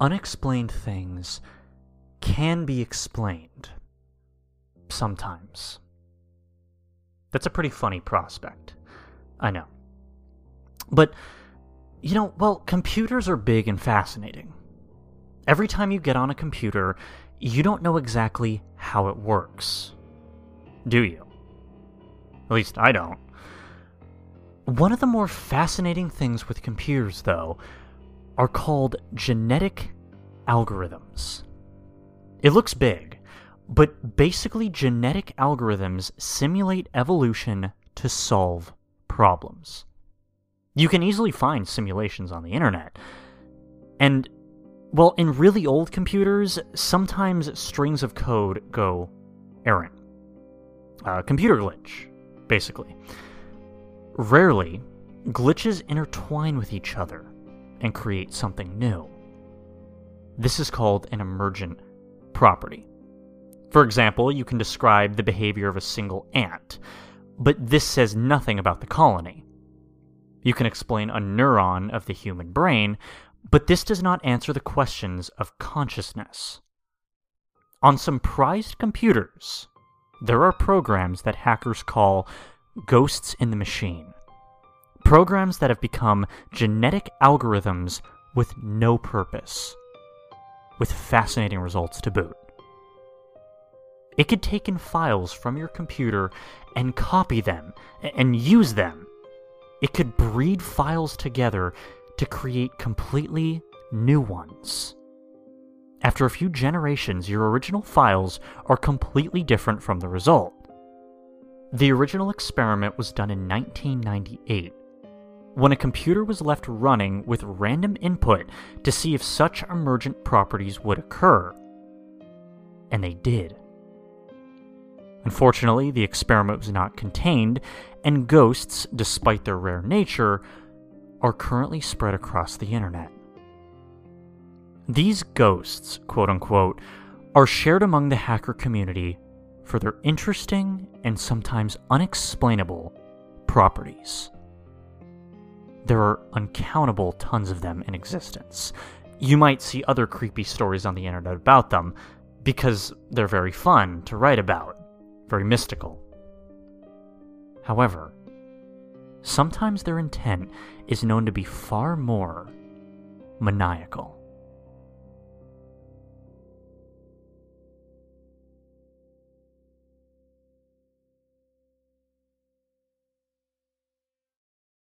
unexplained things can be explained. Sometimes. That's a pretty funny prospect. I know. But, you know, well, computers are big and fascinating. Every time you get on a computer, you don't know exactly how it works. Do you? At least I don't. One of the more fascinating things with computers, though, are called genetic algorithms. It looks big, but basically, genetic algorithms simulate evolution to solve problems. You can easily find simulations on the internet. And, well, in really old computers, sometimes strings of code go errant. A computer glitch, basically. Rarely, glitches intertwine with each other and create something new. This is called an emergent property. For example, you can describe the behavior of a single ant, but this says nothing about the colony. You can explain a neuron of the human brain, but this does not answer the questions of consciousness. On some prized computers, there are programs that hackers call ghosts in the machine. Programs that have become genetic algorithms with no purpose, with fascinating results to boot. It could take in files from your computer and copy them and use them. It could breed files together to create completely new ones. After a few generations, your original files are completely different from the result. The original experiment was done in 1998, when a computer was left running with random input to see if such emergent properties would occur. And they did. Unfortunately, the experiment was not contained, and ghosts, despite their rare nature, are currently spread across the internet. These ghosts, quote unquote, are shared among the hacker community for their interesting and sometimes unexplainable properties. There are uncountable tons of them in existence. You might see other creepy stories on the internet about them because they're very fun to write about very mystical. However, sometimes their intent is known to be far more maniacal.